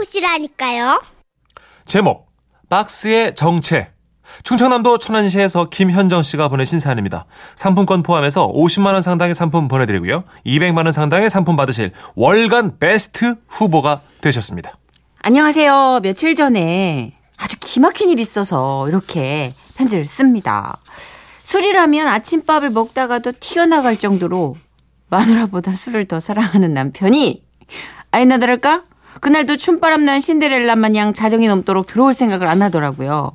찾아보시라니까요. 제목 박스의 정체 충청남도 천안시에서 김현정 씨가 보내신 사연입니다. 상품권 포함해서 50만 원 상당의 상품 보내드리고요. 200만 원 상당의 상품 받으실 월간 베스트 후보가 되셨습니다. 안녕하세요. 며칠 전에 아주 기막힌 일이 있어서 이렇게 편지를 씁니다. 술이라면 아침밥을 먹다가도 튀어나갈 정도로 마누라보다 술을 더 사랑하는 남편이 아이나 다를까? 그날도 춤바람 난 신데렐라 마냥 자정이 넘도록 들어올 생각을 안 하더라고요.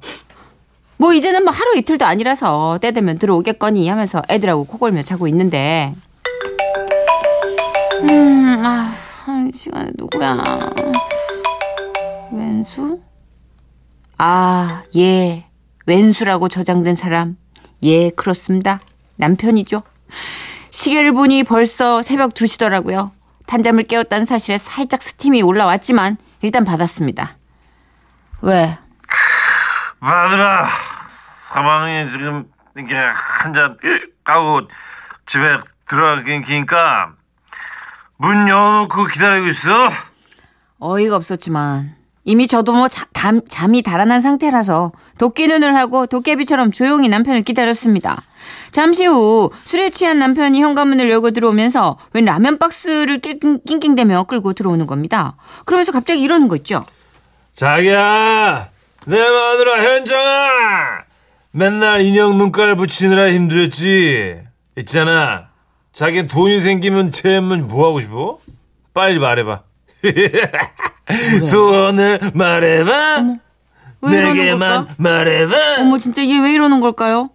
뭐 이제는 뭐 하루 이틀도 아니라서 때 되면 들어오겠거니 하면서 애들하고 코골며 자고 있는데 음, 아, 한 시간에 누구야? 왼수? 아, 예. 왼수라고 저장된 사람. 예, 그렇습니다. 남편이죠. 시계를 보니 벌써 새벽 2시더라고요. 단잠을 깨웠다는 사실에 살짝 스팀이 올라왔지만 일단 받았습니다. 왜? 마누라 사방에 지금 이게 한잔 까고 집에 들어가긴 기니까 문 열어놓고 기다리고 있어 어이가 없었지만 이미 저도 뭐 자, 담, 잠이 달아난 상태라서 도끼 눈을 하고 도깨비처럼 조용히 남편을 기다렸습니다. 잠시 후 술에 취한 남편이 현관문을 열고 들어오면서 웬 라면 박스를 낑- 낑낑대며 끌고 들어오는 겁니다. 그러면서 갑자기 이러는 거 있죠. 자기야, 내 마누라 현정아, 맨날 인형 눈깔 붙이느라 힘들었지. 있잖아, 자기 돈이 생기면 제면 뭐 하고 싶어? 빨리 말해봐. 소원을 말해봐. 왜 이러는 내게만 걸까? 말해봐. 어머 진짜 얘 왜 이러는 걸까요?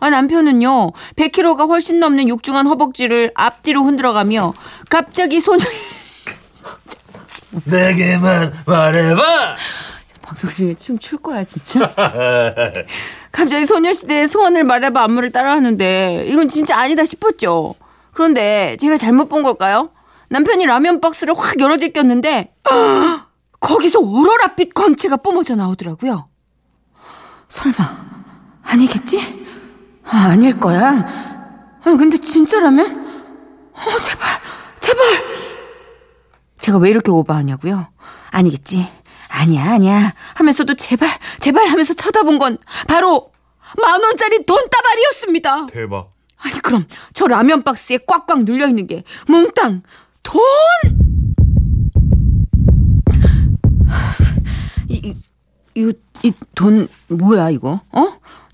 아 남편은요 100kg가 훨씬 넘는 육중한 허벅지를 앞뒤로 흔들어가며 갑자기 손을 내게만 말해봐. 방송 중에 춤 출 거야 진짜. 갑자기 소녀시대의 소원을 말해봐 안무를 따라하는데 이건 진짜 아니다 싶었죠. 그런데 제가 잘못 본 걸까요? 남편이 라면 박스를 확 열어 제꼈는데 거기서 오로라빛 광채가 뿜어져 나오더라고요. 설마 아니겠지? 아, 아닐 거야. 아, 근데 진짜라면? 어 제발 제발. 제가 왜 이렇게 오버하냐고요? 아니겠지. 아니야, 아니야. 하면서도 제발, 제발 하면서 쳐다본 건 바로 만 원짜리 돈다발이었습니다. 대박. 아니, 그럼 저 라면 박스에 꽉꽉 눌려 있는 게 몽땅 돈! 이, 이, 이 돈 뭐야, 이거? 어?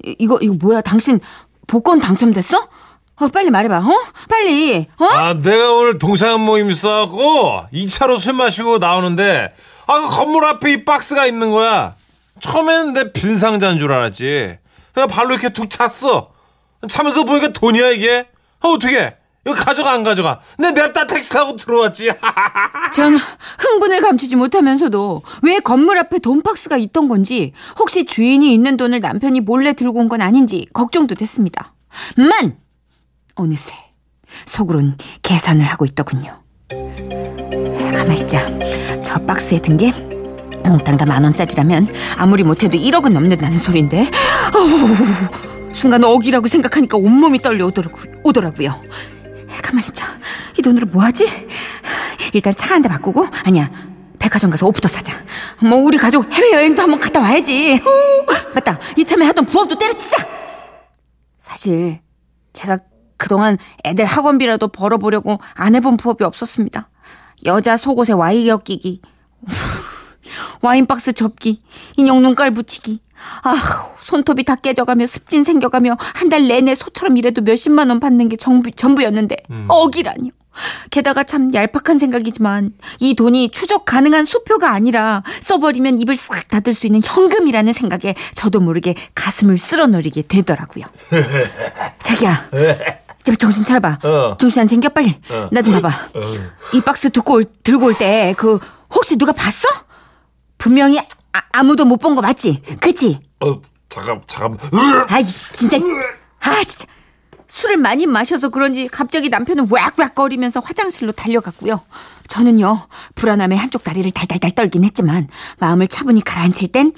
이, 이거, 이거 뭐야? 당신 복권 당첨됐어? 어, 빨리 말해봐, 어? 빨리, 어? 아, 내가 오늘 동창 모임 있어갖고 2차로 술 마시고 나오는데 아, 그 건물 앞에 이 박스가 있는 거야. 처음에는 내빈 상자인 줄 알았지. 내가 발로 이렇게 툭 찼어. 차면서 보니까 돈이야 이게. 아, 어떻게? 이거 가져가 안 가져가? 내 냅다 택시 타고 들어왔지. 전 흥분을 감추지 못하면서도 왜 건물 앞에 돈 박스가 있던 건지 혹시 주인이 있는 돈을 남편이 몰래 들고 온 건 아닌지 걱정도 됐습니다. 만 어느새 속으론 계산을 하고 있더군요. 가만 있자. 저 박스에 든 게 몽땅 다 만 원짜리라면 아무리 못해도 1억은 넘는다는 소린데 순간 억이라고 생각하니까 온몸이 떨려 오더라고, 오더라고요. 가만히 있자. 이 돈으로 뭐 하지? 일단 차 한 대 바꾸고 아니야. 백화점 가서 옷부터 사자. 뭐 우리 가족 해외 여행도 한번 갔다 와야지. 어, 맞다. 이참에 하던 부업도 때려치자. 사실 제가 그동안 애들 학원비라도 벌어보려고 안 해본 부업이 없었습니다. 여자 속옷에 와이어 끼기, 와인박스 접기, 인형 눈깔 붙이기. 아, 손톱이 다 깨져가며 습진 생겨가며 한 달 내내 소처럼 일해도 몇십만 원 받는 게 전부, 전부였는데 억이라니요. 게다가 참 얄팍한 생각이지만 이 돈이 추적 가능한 수표가 아니라 써버리면 입을 싹 닫을 수 있는 현금이라는 생각에 저도 모르게 가슴을 쓸어너리게 되더라고요. 자기야, 제발 정신 차려봐. 어. 정신 안 챙겨 빨리. 나좀 봐봐. 이 박스 듣고 올, 들고 올 때 그 혹시 누가 봤어? 분명히 아, 무도 못 본 거 맞지? 그치? 어, 잠깐, 잠깐. 아이 진짜 아 진짜 술을 많이 마셔서 그런지 갑자기 남편은 왁왁 거리면서 화장실로 달려갔고요. 저는요 불안함에 한쪽 다리를 달달달 떨긴 했지만 마음을 차분히 가라앉힐 땐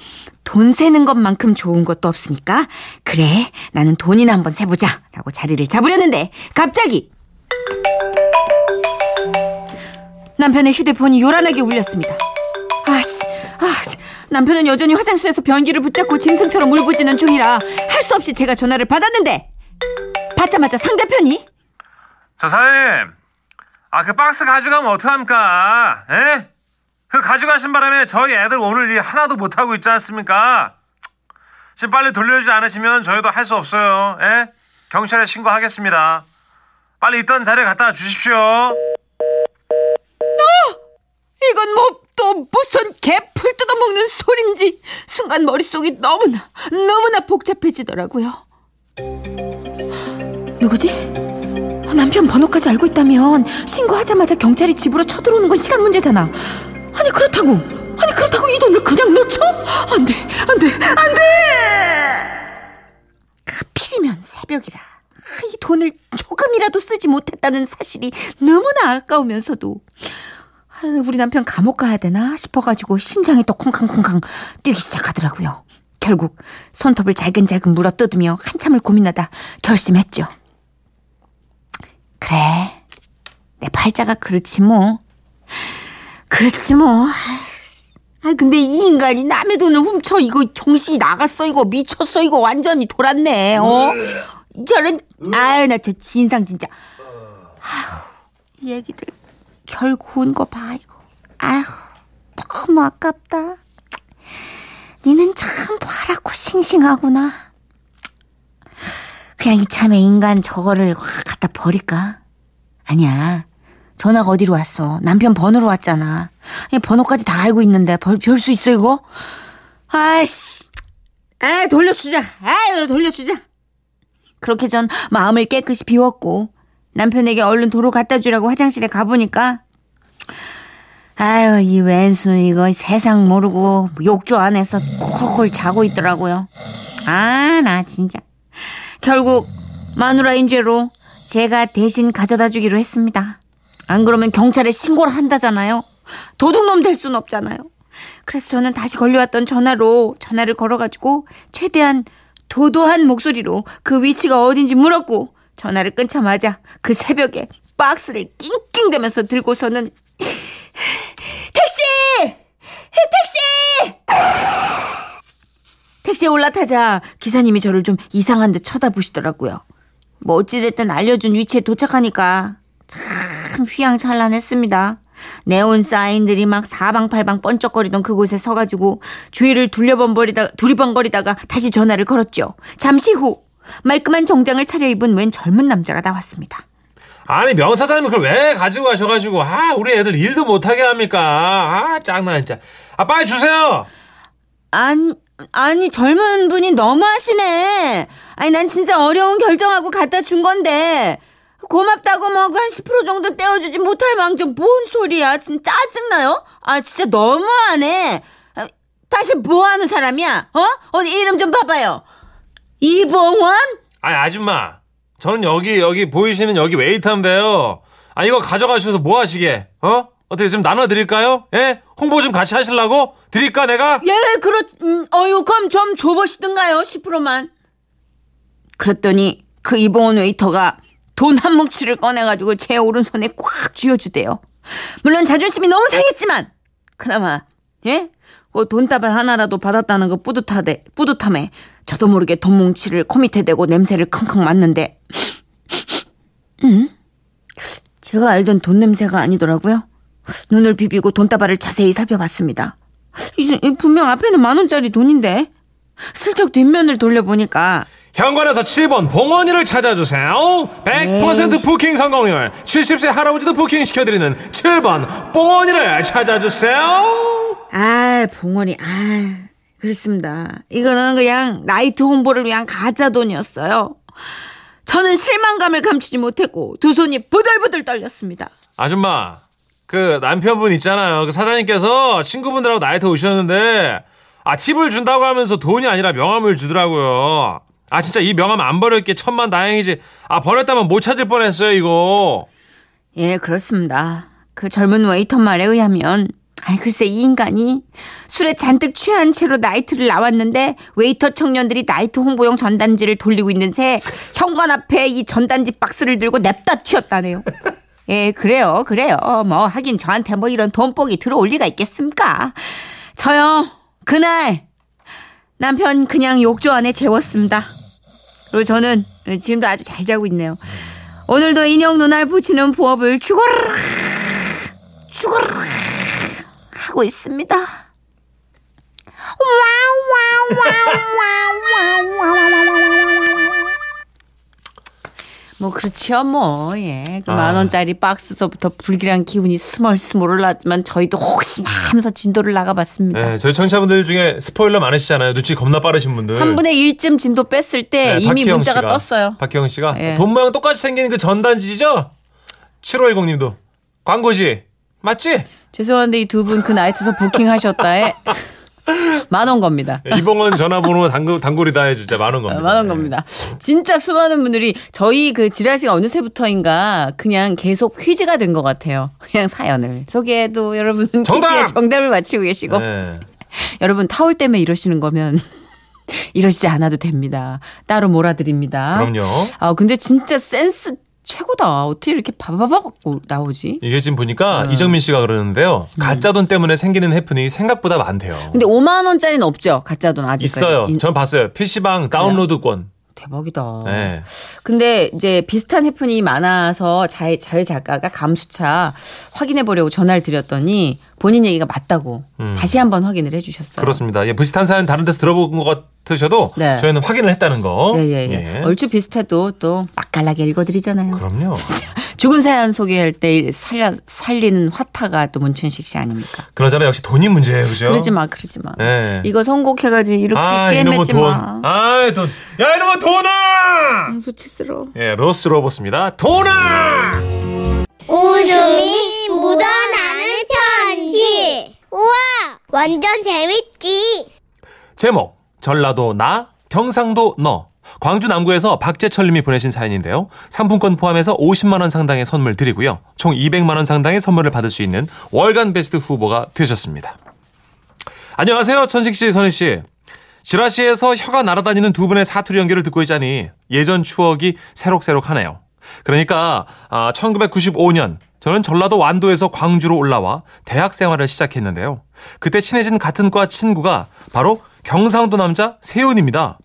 돈 세는 것만큼 좋은 것도 없으니까 그래 나는 돈이나 한번 세보자 라고 자리를 잡으려는데 갑자기 남편의 휴대폰이 요란하게 울렸습니다. 아씨, 아씨. 남편은 여전히 화장실에서 변기를 붙잡고 짐승처럼 울부짖는 중이라 할 수 없이 제가 전화를 받았는데 받자마자 상대편이 저 사장님, 아 그 박스 가져가면 어떡합니까? 에? 그 가져가신 바람에 저희 애들 오늘 일 하나도 못 하고 있지 않습니까? 지금 빨리 돌려주지 않으시면 저희도 할 수 없어요. 에? 경찰에 신고하겠습니다. 빨리 있던 자리에 갖다 주십시오. 이건 뭐 또 무슨 개풀 뜯어먹는 소린지 순간 머릿속이 너무나 너무나 복잡해지더라고요. 누구지? 남편 번호까지 알고 있다면 신고하자마자 경찰이 집으로 쳐들어오는 건 시간 문제잖아. 아니 그렇다고 아니 그렇다고 이 돈을 그냥 놓쳐? 안 돼, 안 돼, 안 돼! 하필이면 새벽이라 이 돈을 조금이라도 쓰지 못했다는 사실이 너무나 아까우면서도 우리 남편 감옥 가야 되나 싶어가지고 심장이 또 쿵쾅쿵쾅 뛰기 시작하더라고요. 결국 손톱을 잘근잘근 물어 뜯으며 한참을 고민하다 결심했죠. 그래, 내 팔자가 그렇지 뭐. 그렇지 뭐. 아 근데 이 인간이 남의 돈을 훔쳐 이거 정신이 나갔어 이거 미쳤어 이거 완전히 돌았네. 어? 저런 아유 나 저 진상 진짜. 아휴 이 얘기들 결국 온거봐 이거. 아휴 너무 아깝다. 니는 참 파랗고 싱싱하구나. 그냥 이참에 인간 저거를 확 갖다 버릴까? 아니야. 전화가 어디로 왔어? 남편 번호로 왔잖아. 이 번호까지 다 알고 있는데 별수 있어 이거? 아이씨. 아 돌려주자. 아 돌려주자. 그렇게 전 마음을 깨끗이 비웠고 남편에게 얼른 도로 갖다 주라고 화장실에 가보니까 아유 이 왼수 이거 세상 모르고 욕조 안에서 쿨쿨 자고 있더라고요. 아 나 진짜 결국 마누라인 죄로 제가 대신 가져다 주기로 했습니다. 안 그러면 경찰에 신고를 한다잖아요. 도둑놈 될 순 없잖아요. 그래서 저는 다시 걸려왔던 전화로 전화를 걸어가지고 최대한 도도한 목소리로 그 위치가 어딘지 물었고 전화를 끊자마자 그 새벽에 박스를 낑낑대면서 들고서는 택시! 택시! 택시에 올라타자 기사님이 저를 좀 이상한 듯 쳐다보시더라고요. 뭐 어찌됐든 알려준 위치에 도착하니까 참 휘황찬란했습니다. 네온 사인들이 막 사방팔방 번쩍거리던 그곳에 서가지고 주위를 둘려번거리다 두리번거리다가 다시 전화를 걸었죠. 잠시 후 말끔한 정장을 차려입은 웬 젊은 남자가 나왔습니다. 아니 명사장님 그걸 왜 가지고 가셔가지고 아 우리 애들 일도 못하게 합니까? 아 짱나 진짜. 아 빨리 주세요. 아니 아니 젊은 분이 너무하시네. 아니 난 진짜 어려운 결정하고 갖다 준 건데 고맙다고 뭐 한 10% 정도 떼어주지 못할 망정 뭔 소리야 진짜 짜증나요? 아 진짜 너무하네. 아, 다시 뭐 하는 사람이야? 어? 어디 이름 좀 봐봐요. 이봉원? 아니 아줌마 저는 여기 여기 보이시는 여기 웨이터인데요. 아 이거 가져가셔서 뭐 하시게? 어? 어떻게 좀 나눠드릴까요? 예? 홍보 좀 같이 하시려고? 드릴까 내가? 예, 그렇, 음, 어유 그럼 좀 줘보시든가요, 10%만. 그랬더니 그 이봉원 웨이터가 돈 한 뭉치를 꺼내가지고 제 오른손에 꽉 쥐어주대요. 물론 자존심이 너무 상했지만, 그나마, 예? 그 돈다발 하나라도 받았다는 거 뿌듯하대, 뿌듯함에 저도 모르게 돈 뭉치를 코 밑에 대고 냄새를 康康 맡는데, 음? 제가 알던 돈 냄새가 아니더라고요. 눈을 비비고 돈다발을 자세히 살펴봤습니다. 이, 이 분명 앞에는 만 원짜리 돈인데 슬쩍 뒷면을 돌려보니까 현관에서 7번 봉원이를 찾아주세요. 100% 에이씨. 부킹 성공률. 70세 할아버지도 부킹 시켜드리는 7번 봉원이를 찾아주세요. 아 봉원이 아 그렇습니다. 이거는 그냥 나이트 홍보를 위한 가짜 돈이었어요. 저는 실망감을 감추지 못했고 두 손이 부들부들 떨렸습니다. 아줌마, 그 남편분 있잖아요. 그 사장님께서 친구분들하고 나이트 오셨는데, 아, 팁을 준다고 하면서 돈이 아니라 명함을 주더라고요. 아, 진짜 이 명함 안 버렸게 천만 다행이지. 아, 버렸다면 못 찾을 뻔했어요, 이거. 예, 그렇습니다. 그 젊은 웨이터 말에 의하면, 아이, 글쎄, 이 인간이 술에 잔뜩 취한 채로 나이트를 나왔는데, 웨이터 청년들이 나이트 홍보용 전단지를 돌리고 있는 새, 현관 앞에 이 전단지 박스를 들고 냅다 튀었다네요. 예, 그래요, 그래요. 뭐, 하긴 저한테 뭐 이런 돈복이 들어올 리가 있겠습니까? 저요, 그날, 남편 그냥 욕조 안에 재웠습니다. 그리고 저는 지금도 아주 잘 자고 있네요. 오늘도 인형 눈알 붙이는 부업을 죽어라, 죽어라 하고 있습니다. 뭐 그렇죠 뭐 예. 그 아. 만 원짜리 박스서부터 불길한 기운이 스멀스멀 올랐지만 저희도 혹시나 하면서 진도를 나가봤습니다. 예, 저희 청취자분들 중에 스포일러 많으시잖아요. 눈치 겁나 빠르신 분들. 3분의 1쯤 진도 뺐을 때 네, 이미 문자가 씨가, 떴어요. 박희영 씨가 예. 돈 모양 똑같이 생긴 그 전단지죠? 7510님도 광고지 맞지? 죄송한데 이 두 분 그 나이트에서 부킹하셨다에 만원 겁니다. 예, 이봉원 전화번호 단골 단골이다 해주자 만원 겁니다. 만원 겁니다. 진짜 수많은 분들이 저희 그 지라시가 어느새부터인가 그냥 계속 퀴즈가 된 것 같아요. 그냥 사연을 소개해도 여러분 정답! 정답을 맞히고 계시고 네. 여러분 타올 때문에 이러시는 거면 이러시지 않아도 됩니다. 따로 몰아드립니다. 그럼요. 아 근데 진짜 센스 최고다. 어떻게 이렇게 바바박 나오지? 이게 지금 보니까 네. 이정민 씨가 그러는데요. 음. 가짜 돈 때문에 생기는 해프닝이 생각보다 많대요. 근데 5만 원짜리는 없죠. 가짜 돈 아직까지. 있어요. 인- 전 봤어요. PC방 다운로드권. 대박이다. 네. 근데 이제 비슷한 해프닝이 많아서 자, 자유 작가가 감수차 확인해 보려고 전화를 드렸더니 본인 얘기가 맞다고 음. 다시 한번 확인을 해 주셨어요. 그렇습니다. 예, 비슷한 사연 다른 데서 들어본 것 같으셔도 네. 저희는 확인을 했다는 거. 예, 예, 예. 얼추 비슷해도 또 맛깔나게 읽어드리잖아요. 그럼요. 죽은 사연 소개할 때 살려, 살리는 화타가 또 문춘식 씨 아닙니까? 그러잖아 역시 돈이 문제예요, 그죠? 그러지 마, 그러지 마. 네. 이거 선곡해가지고 이렇게 아, 이놈의 게임하지 돈. 마. 아, 돈. 야, 이놈의 돈아! 수치스러워. 예, 로스 로봇입니다. 돈아! 웃음이 묻어나는 편지. 우와, 완전 재밌지. 제목 전라도 나 경상도 너 광주 남구에서 박재철 님이 보내신 사연인데요. 상품권 포함해서 50만 원 상당의 선물 드리고요. 총 200만 원 상당의 선물을 받을 수 있는 월간 베스트 후보가 되셨습니다. 안녕하세요. 천식 씨, 선희 씨. 지라시에서 혀가 날아다니는 두 분의 사투리 연기를 듣고 있자니 예전 추억이 새록새록하네요. 그러니까 아, 1995년 저는 전라도 완도에서 광주로 올라와 대학 생활을 시작했는데요. 그때 친해진 같은 과 친구가 바로 경상도 남자 세훈입니다.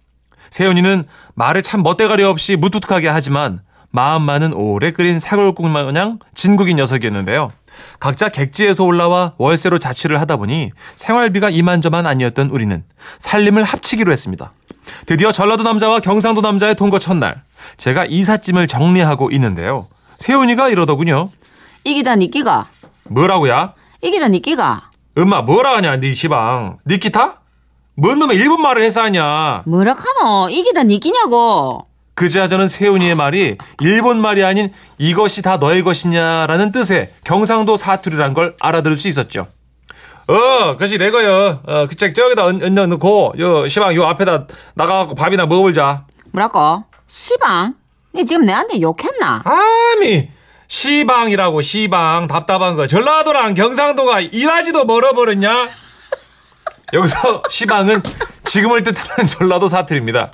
세훈이는 말을 참 멋대가리 없이 무뚝뚝하게 하지만 마음만은 오래 끓인 사골국 마냥 진국인 녀석이었는데요. 각자 객지에서 올라와 월세로 자취를 하다 보니 생활비가 이만저만 아니었던 우리는 살림을 합치기로 했습니다. 드디어 전라도 남자와 경상도 남자의 동거 첫날 제가 이삿짐을 정리하고 있는데요. 세훈이가 이러더군요. 이기다 니끼가. 뭐라고야? 이기다 니끼가. 엄마 뭐라 하냐 네 시방 니키타? 뭔 놈의 일본 말을 해서 하냐 뭐라 카노? 이기다 니끼냐고. 그제야 저는 세훈이의 말이 일본 말이 아닌 이것이 다 너의 것이냐라는 뜻의 경상도 사투리란 걸 알아들을 수 있었죠. 어, 그것이 내 거요. 어, 그책 저기다 얹- 얹어 놓고 요 시방 요 앞에다 나가갖고 밥이나 먹어보자. 뭐라고? 시방? 니 지금 내한테 욕했나? 아미 시방이라고 시방 답답한 거 전라도랑 경상도가 이라지도 멀어버렸냐? 여기서 시방은 지금을 뜻하는 전라도 사투리입니다.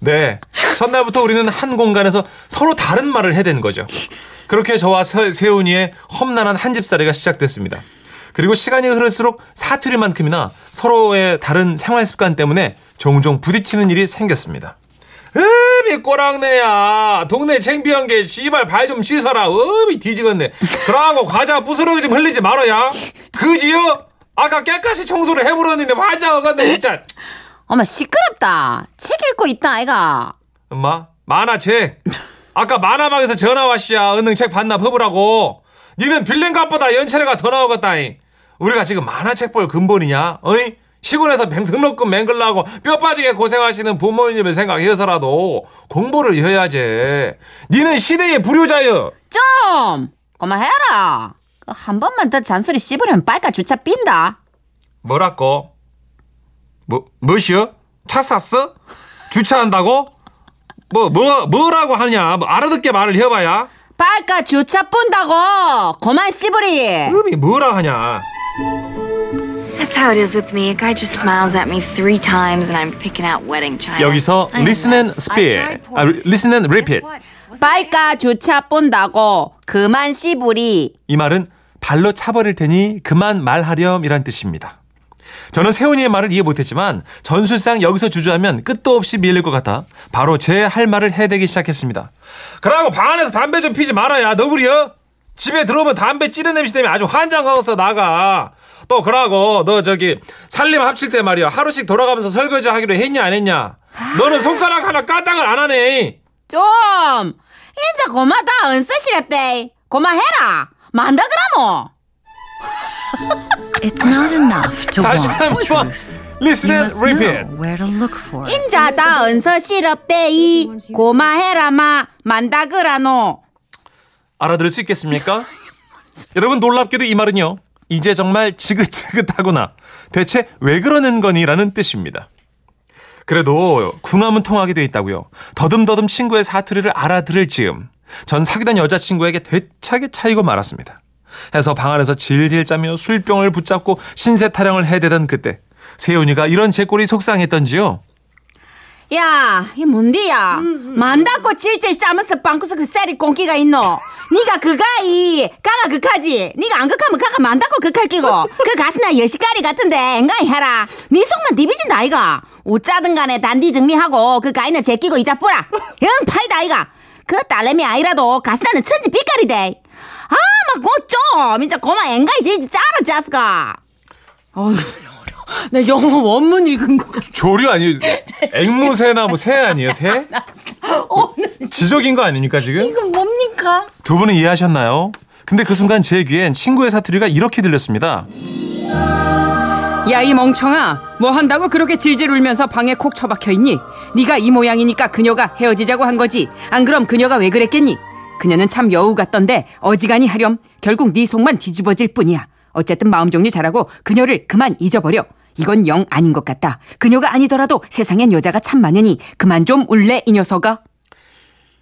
네. 첫날부터 우리는 한 공간에서 서로 다른 말을 해댄 거죠. 그렇게 저와 세- 세훈이의 험난한 한 집살이가 시작됐습니다. 그리고 시간이 흐를수록 사투리만큼이나 서로의 다른 생활 습관 때문에 종종 부딪히는 일이 생겼습니다. 음이 꼬랑내야 동네 챙비한 게 씨발 발 좀 씻어라 음이 뒤지겠네 그러고 과자 부스러기 좀 흘리지 말아야 그지요? 아까 깨끗이 청소를 해버렸는데 환장하겠네 진짜. 어머 시끄럽다. 책 읽고 있다 아이가. 엄마 만화 책. 아까 만화방에서 전화 왔시야. 은행 책 반납 해보라고. 니는 빌린 값보다 연체료가 더 나오겠다잉. 우리가 지금 만화책 볼 근본이냐? 어이? 시골에서 등록금 맹글라고 뼈 빠지게 고생하시는 부모님을 생각해서라도 공부를 해야지. 니는 시대의 불효자여. 좀! 그만해라. 그한 번만 더 잔소리 씹으려면 빨까 주차 삔다. 뭐라고? 뭐, 뭐시여? 차 샀어? 주차한다고? 뭐, 뭐, 뭐라고 하냐? 뭐 알아듣게 말을 해봐야. 빨까 주차 뿐다고. 그만 씹으리. 음이 뭐라 하냐? That's how it is with me. A guy just smiles at me three times and I'm picking out wedding china. 여기서 listen and speak, 아, listen and repeat. 빨까 주차 본다고 그만 씨부리. 이 말은 발로 차버릴 테니 그만 말하렴이란 뜻입니다. 저는 세훈이의 말을 이해 못했지만 전술상 여기서 주저하면 끝도 없이 밀릴 것 같아 바로 제 할 말을 해대기 시작했습니다. 그러고 방 안에서 담배 좀 피지 말아야 너구리요? 집에 들어오면 담배 찌는 냄새 때문에 아주 환장하고서 나가. 또 그러고 너 저기 살림 합칠 때 말이야 하루씩 돌아가면서 설거지 하기로 했냐 안 했냐? 너는 손가락 하나 까딱을 안 하네. 좀 인자 고마다 은쓰시랬대. 고마해라. 만다 그라모. It's not enough to 다시 want the 한번 truth. listen You and must know repeat. where to look for it. 인자 다 은서 시럽대이 고마해라마 만다 그라노. 알아들을 수 있겠습니까? 여러분 놀랍게도 이 말은요. 이제 정말 지긋지긋하구나. 대체 왜 그러는 거니라는 뜻입니다. 그래도 궁함은 통하게 돼 있다고요. 더듬더듬 친구의 사투리를 알아들을 즈음 전 사귀던 여자친구에게 대차게 차이고 말았습니다. 해서 방 안에서 질질 짜며 술병을 붙잡고 신세 타령을 해대던 그때 세훈이가 이런 제 꼴이 속상했던지요. 야, 이 뭔디야? 만다고 질질 짜면서 빵꾸서 그 쌀이 공기가 있노? 니가 그가이 가가 극하지? 니가 안 극하면 가가 만다고 극할 끼고 그 가스나 여시까리 같은데 앵가이 해라 니 속만 디비진다 아이가 우짜든 간에 단디 정리하고 그 가이는 제끼고 이자 뿌라 영 파이다 아이가 그 딸내미 아이라도 가스나는 천지 삐까리대 아 막 고좀 진짜 고마 앵가이 질질 짜라 짜스가 어휴 나 영어 원문 읽은 거 같아 조류 아니에요? 앵무새나 뭐 새 아니에요? 새? 지적인 거 아닙니까 지금? 이건 뭡니까? 두 분은 이해하셨나요? 근데 그 순간 제 귀엔 친구의 사투리가 이렇게 들렸습니다. 야 이 멍청아. 뭐 한다고 그렇게 질질 울면서 방에 콕 처박혀 있니? 네가 이 모양이니까 그녀가 헤어지자고 한 거지. 안 그럼 그녀가 왜 그랬겠니? 그녀는 참 여우 같던데 어지간히 하렴. 결국 네 속만 뒤집어질 뿐이야. 어쨌든 마음 정리 잘하고 그녀를 그만 잊어버려. 이건 영 아닌 것 같다. 그녀가 아니더라도 세상엔 여자가 참 많으니 그만 좀 울래 이 녀석아.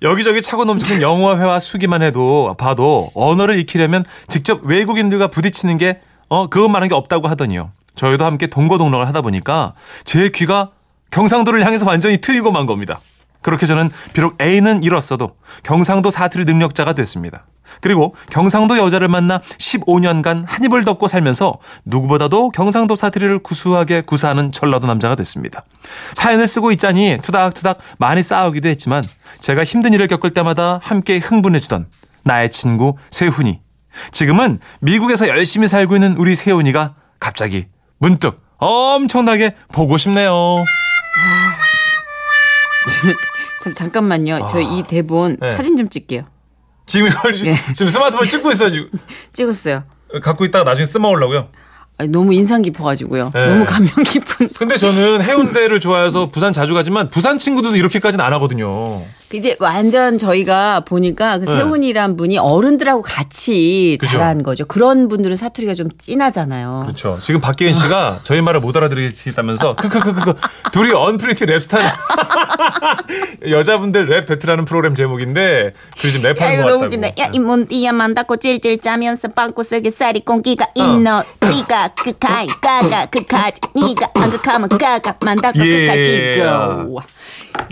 여기저기 차고 넘치는 영어와 회화 수기만 해도 봐도 언어를 익히려면 직접 외국인들과 부딪히는 게 어, 그것만한 게 없다고 하더니요. 저희도 함께 동거동락을 하다 보니까 제 귀가 경상도를 향해서 완전히 트이고 만 겁니다. 그렇게 저는 비록 A는 잃었어도 경상도 사투리 능력자가 됐습니다. 그리고 경상도 여자를 만나 15년간 한 입을 덮고 살면서 누구보다도 경상도 사투리를 구수하게 구사하는 전라도 남자가 됐습니다. 사연을 쓰고 있자니 투닥투닥 많이 싸우기도 했지만 제가 힘든 일을 겪을 때마다 함께 흥분해주던 나의 친구 세훈이. 지금은 미국에서 열심히 살고 있는 우리 세훈이가 갑자기 문득 엄청나게 보고 싶네요. 참 잠깐만요 저 이 대본 네. 사진 좀 찍게요 지금 이걸 지- 지금 스마트폰 찍고 있어요, 지금. 찍었어요 갖고 있다가 나중에 쓰마오려고요. 아니, 너무 인상 깊어가지고요. 네. 너무 감명 깊은. 근데 저는 해운대를 좋아해서 부산 자주 가지만 부산 친구들도 이렇게까지는 안 하거든요. 이제 완전 저희가 보니까 그 네. 세훈이란 분이 어른들하고 같이 그죠. 자란 거죠. 그런 분들은 사투리가 좀 진하잖아요. 그렇죠. 지금 박기은 씨가 저희 말을 못 알아들으시다면서 크크크크 둘이 언프리티 랩스타 여자분들 랩 배틀하는 프로그램 제목인데 둘이 지금 야, 랩하는 너무 같다고. 웃긴다. 야, 이 뭔디야 만다고 찔찔 짜면서 빵꾸석에 쌀이 공기가 있노. 니가 극하이, 까가 극하지. 니가 안 극하면 까가 만다고 예. 극할 끼고.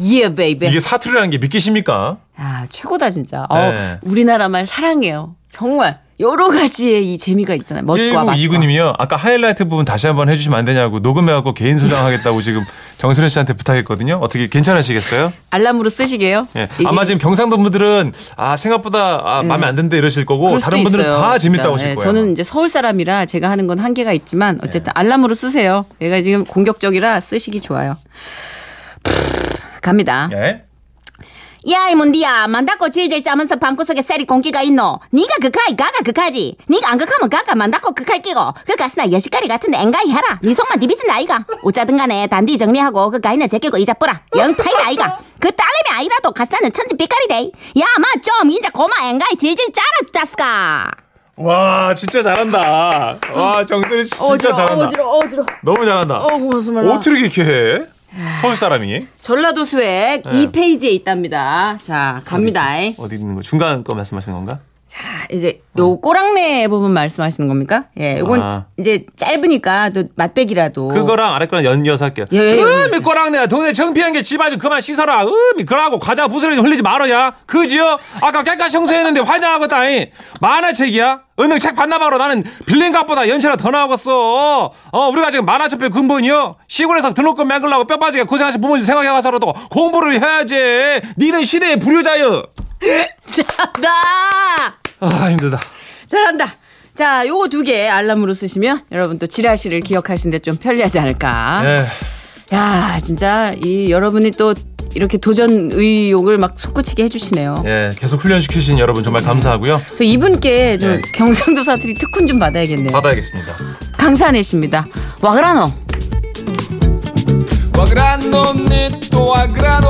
예, baby. 이게 사투리라는 게 믿기십니까? 야, 최고다, 진짜. 네. 어, 우리나라 말 사랑해요. 정말. 여러 가지의 이 재미가 있잖아요. 멋과 맛과. 1929님이요. 아까 하이라이트 부분 다시 한번 해주시면 안 되냐고 녹음해갖고 개인 소장하겠다고 지금 정선혜 씨한테 부탁했거든요. 어떻게 괜찮으시겠어요? 알람으로 쓰시게요? 예. 이게 아마 지금 경상도 분들은 아 생각보다 아, 마음에 안 든다 이러실 거고 다른 분들은 있어요, 다 재밌다고. 하실 예, 거예요. 저는 이제 서울 사람이라 제가 하는 건 한계가 있지만 네. 어쨌든 알람으로 쓰세요. 얘가 지금 공격적이라 쓰시기 좋아요. 갑니다. 예. 야, 이 뭔디야. 만다고 질질 짜면서 방구석에 쌀이 공기가 있노. 니가 극하이, 가가 극하지. 니가 안 극하면 가가 만다고 극할 끼고. 그 가스나 여시까리 같은데 앵가이 해라. 니 속만 디비진 아이가. 어쩌든 간에 단디 정리하고 그 가이는 제끼고 이자 뿌라. 영파이다 아이가. 그 딸내미 아이라도 가스나는 천지 삐까리 돼. 야, 마좀 이제 고마 앵가이 질질 짜라 짜스까. 와 진짜 잘한다. 와 정선혜 씨 진짜 잘한다. 어지러, 어지러. 너무 잘한다. 어, 고맙습니다. 어떻게 이렇게 해? 서울 사람이 전라도 수액 네. 2페이지에 있답니다. 자, 갑니다. 어디 있는 거 중간 거 말씀하시는 건가? 자, 이제 요 꼬랑내 부분 말씀하시는 겁니까? 예, 요건 아. 이제 짧으니까 또 맛배기라도. 그거랑 아래 거랑 연이어서 할게요. 예, 예, 음이 꼬랑내야 동네 정피한 게 집안 좀 그만 씻어라. 음이 그러고 과자 부스러기 좀 흘리지 말아야. 그지요? 아까 깨끗이 청소했는데 화장하고 다니. 만화책이야? 은행 책 봤나 봐로 나는 빌린 값보다 연체가 더 나오겠어. 어 우리가 지금 만화책표 근본이요. 시골에서 등록금 매글라고 뼈 빠지게 고생하신 부모님 생각해 가서라도 공부를 해야지. 니는 시대의 불효자여. 나 아 힘들다. 잘한다. 자, 요거 두 개 알람으로 쓰시면 여러분 또 지라시를 기억하시는데 좀 편리하지 않을까. 예. 야, 진짜 이 여러분이 또 이렇게 도전 의욕을 막 솟구치게 해주시네요. 예, 계속 훈련시키신 여러분 정말 감사하고요. 저 이분께 좀 예. 경상도 사투리 특훈 좀 받아야겠네요. 받아야겠습니다. 강산혜 씨입니다. 와그라노. 와그라노 네또 와그라노